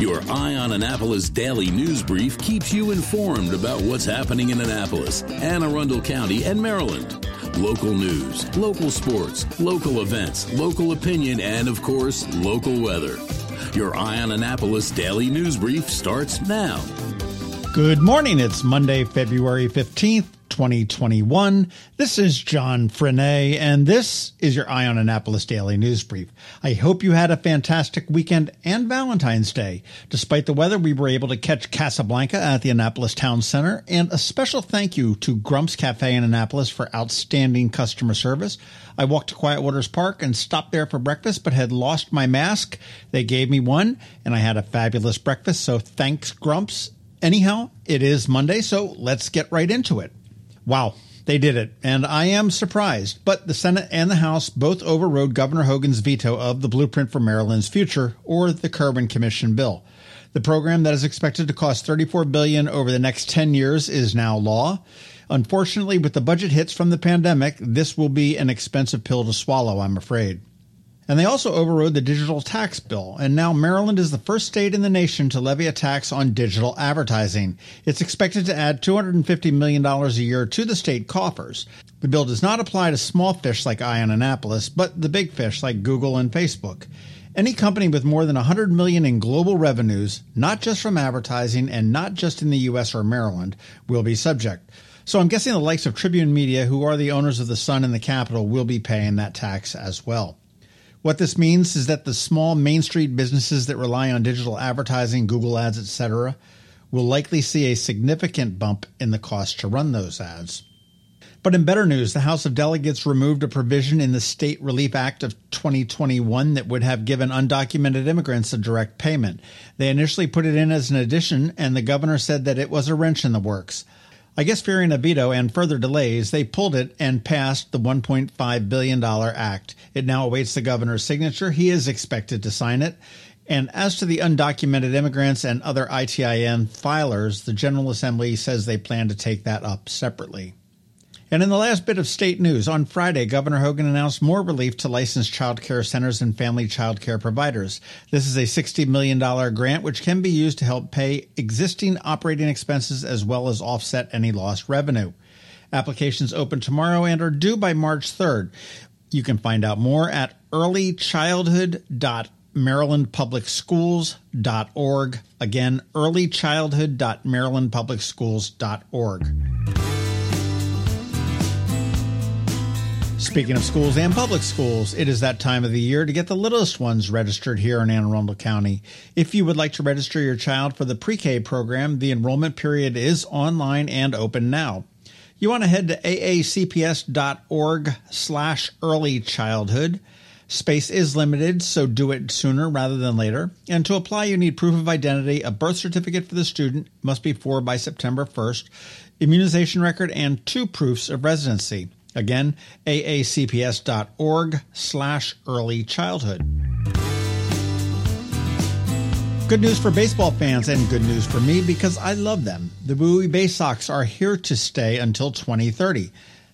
Your Eye on Annapolis daily news brief keeps you informed about what's happening in Annapolis, Anne Arundel County, and Maryland. Local news, local sports, local events, local opinion, and of course, local weather. Your Eye on Annapolis daily news brief starts now. Good morning. It's Monday, February 15th. 2021. This is John Frenaye, and this is your Eye on Annapolis Daily News Brief. I hope you had a fantastic weekend and Valentine's Day. Despite the weather, we were able to catch Casablanca at the Annapolis Town Center, and a special thank you to Grump's Cafe in Annapolis for outstanding customer service. I walked to Quiet Waters Park and stopped there for breakfast, but had lost my mask. They gave me one, and I had a fabulous breakfast, so thanks, Grumps. Anyhow, it is Monday, so let's get right into it. Wow, they did it, and I am surprised. But the Senate and the House both overrode Governor Hogan's veto of the Blueprint for Maryland's Future, or the Kirwan Commission bill. The program that is expected to cost 34 billion over the next 10 years is now law. Unfortunately, with the budget hits from the pandemic, this will be an expensive pill to swallow, I'm afraid. And they also overrode the digital tax bill. And now Maryland is the first state in the nation to levy a tax on digital advertising. It's expected to add $250 million a year to the state coffers. The bill does not apply to small fish like Annapolis, but the big fish like Google and Facebook. Any company with more than 100 million in global revenues, not just from advertising and not just in the US or Maryland, will be subject. So I'm guessing the likes of Tribune Media, who are the owners of the Sun and the Capitol, will be paying that tax as well. What this means is that the small Main Street businesses that rely on digital advertising, Google ads, etc., will likely see a significant bump in the cost to run those ads. But in better news, the House of Delegates removed a provision in the State Relief Act of 2021 that would have given undocumented immigrants a direct payment. They initially put it in as an addition, and the governor said that it was a wrench in the works. I guess fearing a veto and further delays, they pulled it and passed the $1.5 billion act. It now awaits the governor's signature. He is expected to sign it. And as to the undocumented immigrants and other ITIN filers, the General Assembly says they plan to take that up separately. And in the last bit of state news, on Friday, Governor Hogan announced more relief to licensed child care centers and family child care providers. This is a $60 million grant which can be used to help pay existing operating expenses as well as offset any lost revenue. Applications open tomorrow and are due by March 3rd. You can find out more at earlychildhood.marylandpublicschools.org. Again, earlychildhood.marylandpublicschools.org. Speaking of schools and public schools, it is that time of the year to get the littlest ones registered here in Anne Arundel County. If you would like to register your child for the pre-K program, the enrollment period is online and open now. You want to head to aacps.org slash early childhood. Space is limited, so do it sooner rather than later. And to apply, you need proof of identity, a birth certificate for the student, must be for by September 1st, immunization record, and two proofs of residency. Again, aacps.org slash early childhood. Good news for baseball fans and good news for me because I love them. The Bowie Baysox are here to stay until 2030.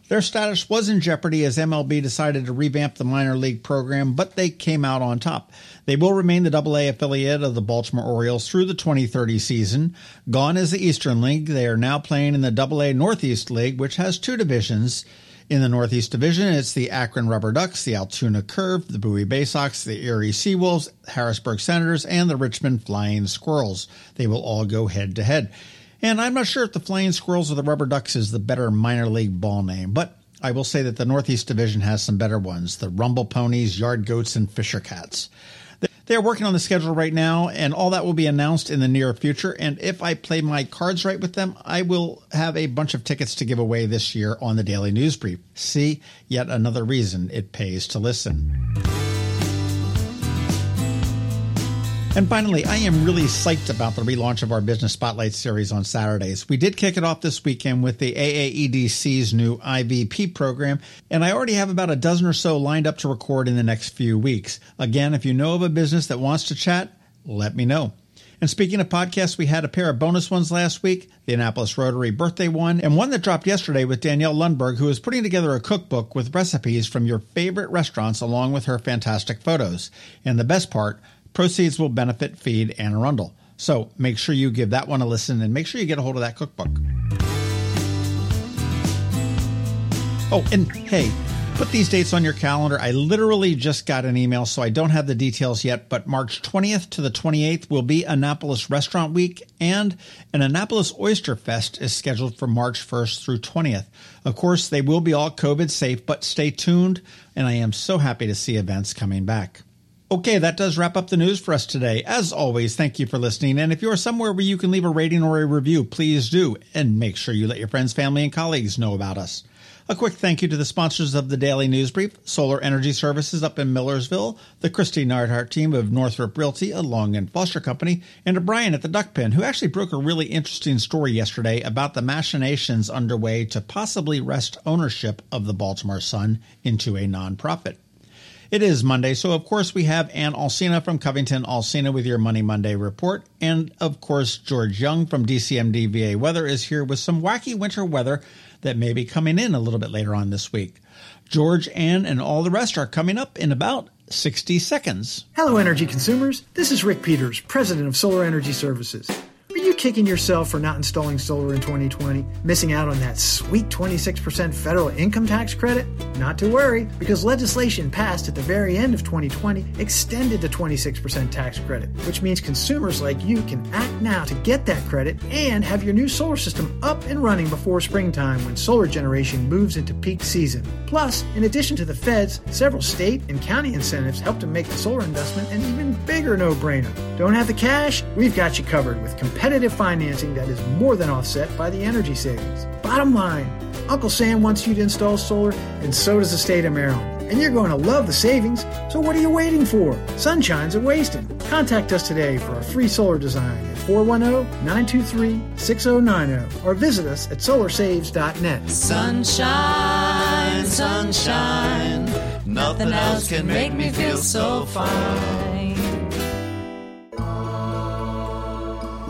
Their status was in jeopardy as MLB decided to revamp the minor league program, but they came out on top. They will remain the AA affiliate of the Baltimore Orioles through the 2030 season. Gone is the Eastern League. They are now playing in the AA Northeast League, which has two divisions. In the Northeast Division, it's the Akron Rubber Ducks, the Altoona Curve, the Bowie Baysox, the Erie Seawolves, Harrisburg Senators, and the Richmond Flying Squirrels. They will all go head to head. And I'm not sure if the Flying Squirrels or the Rubber Ducks is the better minor league ball name, but I will say that the Northeast Division has some better ones the Rumble Ponies, Yard Goats, and Fisher Cats. They're working on the schedule right now, and all that will be announced in the near future. And if I play my cards right with them, I will have a bunch of tickets to give away this year on the Daily News Brief. See, yet another reason it pays to listen. And finally, I am really psyched about the relaunch of our Business Spotlight series on Saturdays. We did kick it off this weekend with the AAEDC's new IVP program, and I already have about a dozen or so lined up to record in the next few weeks. Again, if you know of a business that wants to chat, let me know. And speaking of podcasts, we had a pair of bonus ones last week the Annapolis Rotary birthday one, and one that dropped yesterday with Danielle Lundberg, who is putting together a cookbook with recipes from your favorite restaurants along with her fantastic photos. And the best part, Proceeds will benefit Feed Anne Arundel. So make sure you give that one a listen and make sure you get a hold of that cookbook. Oh, and hey, put these dates on your calendar. I literally just got an email, so I don't have the details yet, but March 20th to the 28th will be Annapolis Restaurant Week, and an Annapolis Oyster Fest is scheduled for March 1st through 20th. Of course, they will be all COVID safe, but stay tuned, and I am so happy to see events coming back. Okay, that does wrap up the news for us today. As always, thank you for listening. And if you're somewhere where you can leave a rating or a review, please do. And make sure you let your friends, family, and colleagues know about us. A quick thank you to the sponsors of the Daily News Brief, Solar Energy Services up in Millersville, the Kristi Neidhardt team of Northrop Realty, a Long and Foster Company, and to Brian at the Duckpin, who actually broke a really interesting story yesterday about the machinations underway to possibly wrest ownership of the Baltimore Sun into a nonprofit. It is Monday, so of course we have Ann Alsina from Covington Alsina with your Money Monday report. And of course, George Young from DCMD VA Weather is here with some wacky winter weather that may be coming in a little bit later on this week. George, Ann, and all the rest are coming up in about 60 seconds. Hello, energy consumers. This is Rick Peters, president of Solar Energy Services. Kicking yourself for not installing solar in 2020, missing out on that sweet 26% federal income tax credit? Not to worry, because legislation passed at the very end of 2020 extended the 26% tax credit, which means consumers like you can act now to get that credit and have your new solar system up and running before springtime when solar generation moves into peak season. Plus, in addition to the feds, several state and county incentives help to make the solar investment an even bigger no brainer. Don't have the cash? We've got you covered with competitive competitive financing that is more than offset by the energy savings. Bottom line, Uncle Sam wants you to install solar, and so does the state of Maryland. And you're going to love the savings, so what are you waiting for? Sunshine's a wasting. Contact us today for a free solar design at 410 923 6090 or visit us at solarsaves.net. Sunshine, sunshine, nothing else can make me feel so fine.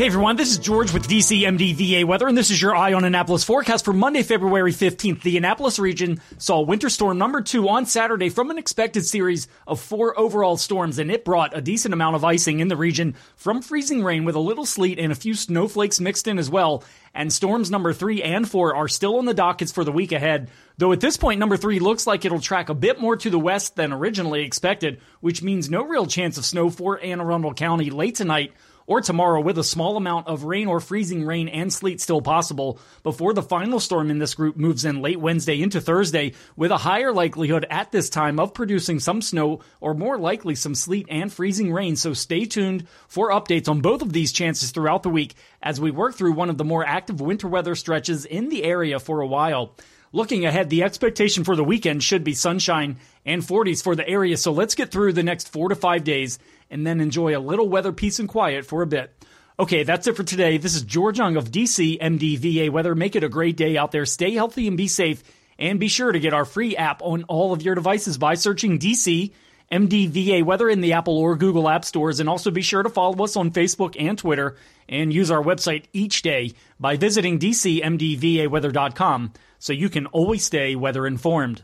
Hey everyone, this is George with DCMD VA Weather, and this is your Eye on Annapolis forecast for Monday, February 15th. The Annapolis region saw winter storm number two on Saturday from an expected series of four overall storms, and it brought a decent amount of icing in the region from freezing rain with a little sleet and a few snowflakes mixed in as well. And storms number three and four are still on the dockets for the week ahead, though at this point, number three looks like it'll track a bit more to the west than originally expected, which means no real chance of snow for Anne Arundel County late tonight or tomorrow with a small amount of rain or freezing rain and sleet still possible before the final storm in this group moves in late Wednesday into Thursday with a higher likelihood at this time of producing some snow or more likely some sleet and freezing rain. So stay tuned for updates on both of these chances throughout the week as we work through one of the more active winter weather stretches in the area for a while. Looking ahead, the expectation for the weekend should be sunshine and 40s for the area. So let's get through the next four to five days and then enjoy a little weather peace and quiet for a bit. Okay, that's it for today. This is George Young of DC MDVA Weather. Make it a great day out there. Stay healthy and be safe. And be sure to get our free app on all of your devices by searching DC MDVA Weather in the Apple or Google App Stores. And also be sure to follow us on Facebook and Twitter and use our website each day by visiting DCMDVAweather.com so you can always stay weather informed.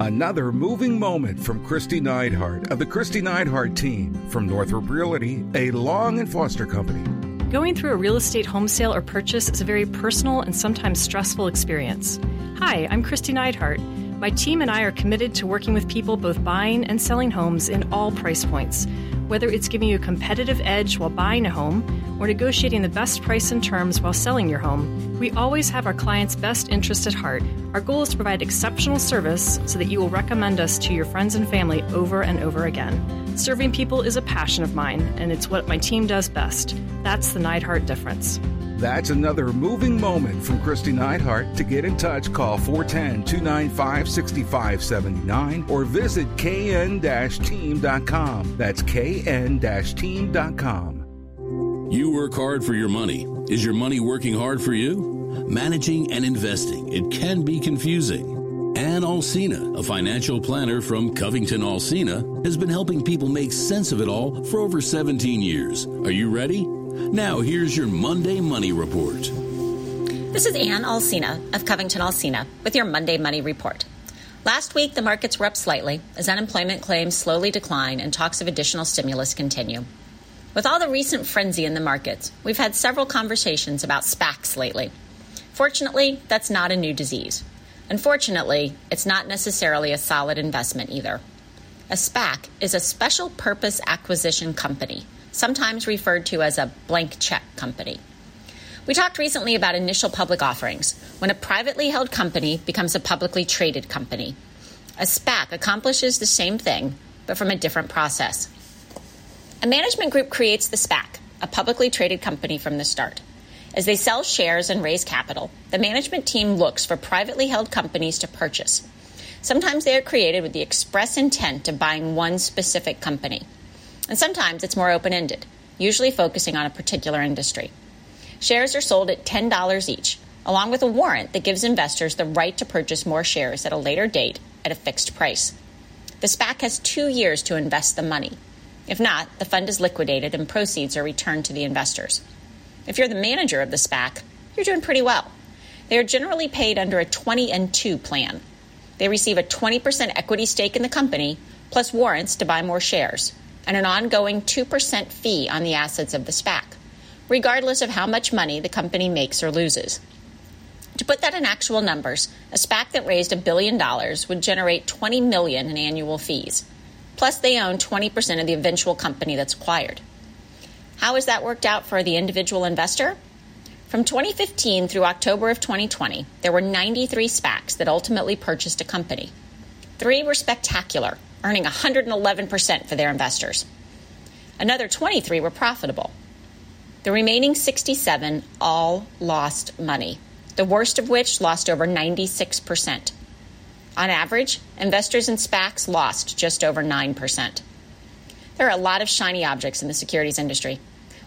Another moving moment from Kristi Neidhardt of the Kristi Neidhardt team from Northrop Realty, a Long and Foster company. Going through a real estate home sale or purchase is a very personal and sometimes stressful experience. Hi, I'm Kristi Neidhardt. My team and I are committed to working with people both buying and selling homes in all price points whether it's giving you a competitive edge while buying a home or negotiating the best price and terms while selling your home, we always have our clients' best interest at heart. Our goal is to provide exceptional service so that you will recommend us to your friends and family over and over again. Serving people is a passion of mine, and it's what my team does best. That's the Neidhardt difference. That's another moving moment from Kristi Neidhardt. To get in touch, call 410 295 6579 or visit kn team.com. That's kn team.com. You work hard for your money. Is your money working hard for you? Managing and investing, it can be confusing. Alsina, a financial planner from Covington Alsina, has been helping people make sense of it all for over 17 years. Are you ready? Now, here's your Monday Money Report. This is Ann Alsina of Covington Alsina with your Monday Money Report. Last week, the markets were up slightly as unemployment claims slowly decline and talks of additional stimulus continue. With all the recent frenzy in the markets, we've had several conversations about SPACs lately. Fortunately, that's not a new disease. Unfortunately, it's not necessarily a solid investment either. A SPAC is a special purpose acquisition company, sometimes referred to as a blank check company. We talked recently about initial public offerings, when a privately held company becomes a publicly traded company. A SPAC accomplishes the same thing, but from a different process. A management group creates the SPAC, a publicly traded company from the start. As they sell shares and raise capital, the management team looks for privately held companies to purchase. Sometimes they are created with the express intent of buying one specific company. And sometimes it's more open ended, usually focusing on a particular industry. Shares are sold at $10 each, along with a warrant that gives investors the right to purchase more shares at a later date at a fixed price. The SPAC has two years to invest the money. If not, the fund is liquidated and proceeds are returned to the investors. If you're the manager of the SPAC, you're doing pretty well. They are generally paid under a 20 and 2 plan. They receive a 20% equity stake in the company, plus warrants to buy more shares, and an ongoing 2% fee on the assets of the SPAC, regardless of how much money the company makes or loses. To put that in actual numbers, a SPAC that raised a billion dollars would generate 20 million in annual fees. Plus, they own 20% of the eventual company that's acquired. How has that worked out for the individual investor? From 2015 through October of 2020, there were 93 SPACs that ultimately purchased a company. Three were spectacular, earning 111% for their investors. Another 23 were profitable. The remaining 67 all lost money, the worst of which lost over 96%. On average, investors in SPACs lost just over 9%. There are a lot of shiny objects in the securities industry.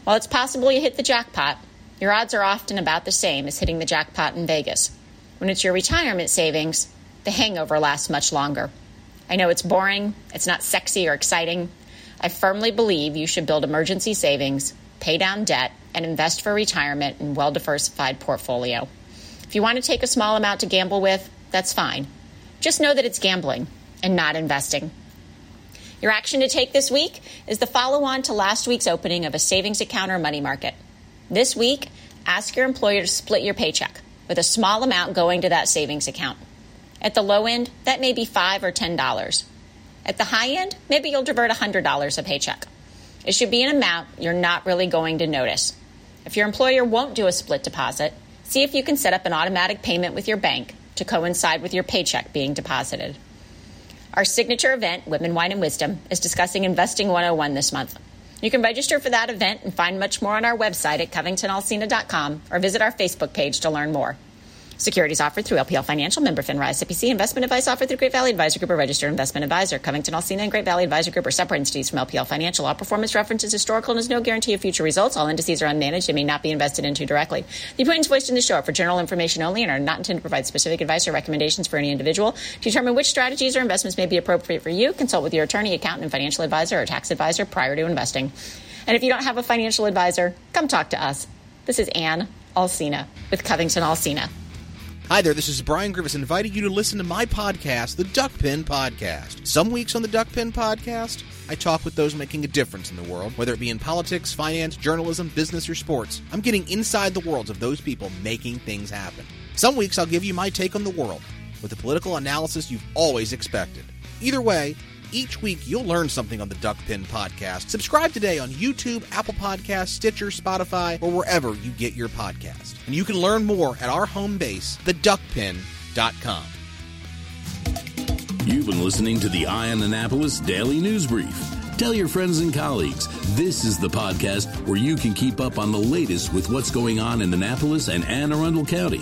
While it's possible you hit the jackpot, your odds are often about the same as hitting the jackpot in Vegas. When it's your retirement savings, the hangover lasts much longer. I know it's boring, it's not sexy or exciting. I firmly believe you should build emergency savings, pay down debt, and invest for retirement in a well diversified portfolio. If you want to take a small amount to gamble with, that's fine. Just know that it's gambling and not investing. Your action to take this week is the follow on to last week's opening of a savings account or money market. This week, ask your employer to split your paycheck with a small amount going to that savings account. At the low end, that may be 5 or $10. At the high end, maybe you'll divert $100 a paycheck. It should be an amount you're not really going to notice. If your employer won't do a split deposit, see if you can set up an automatic payment with your bank to coincide with your paycheck being deposited. Our signature event, Women, Wine, and Wisdom, is discussing Investing 101 this month. You can register for that event and find much more on our website at covingtonalsina.com or visit our Facebook page to learn more. Securities offered through LPL Financial, member FINRA SIPC. Investment advice offered through Great Valley Advisor Group, a registered investment advisor. Covington Alsina and Great Valley Advisor Group are separate entities from LPL Financial. All performance references historical and is no guarantee of future results. All indices are unmanaged and may not be invested into directly. The opinions voiced in the show are for general information only and are not intended to provide specific advice or recommendations for any individual. To determine which strategies or investments may be appropriate for you, consult with your attorney, accountant, and financial advisor or tax advisor prior to investing. And if you don't have a financial advisor, come talk to us. This is Ann Alsina with Covington Alsina. Hi there, this is Brian Griffiths inviting you to listen to my podcast, the Duckpin Podcast. Some weeks on the Duckpin Podcast, I talk with those making a difference in the world, whether it be in politics, finance, journalism, business, or sports. I'm getting inside the worlds of those people making things happen. Some weeks I'll give you my take on the world with the political analysis you've always expected. Either way, each week, you'll learn something on the Duckpin podcast. Subscribe today on YouTube, Apple Podcasts, Stitcher, Spotify, or wherever you get your podcast. And you can learn more at our home base, theduckpin.com. You've been listening to the Eye on Annapolis Daily News Brief. Tell your friends and colleagues this is the podcast where you can keep up on the latest with what's going on in Annapolis and Anne Arundel County.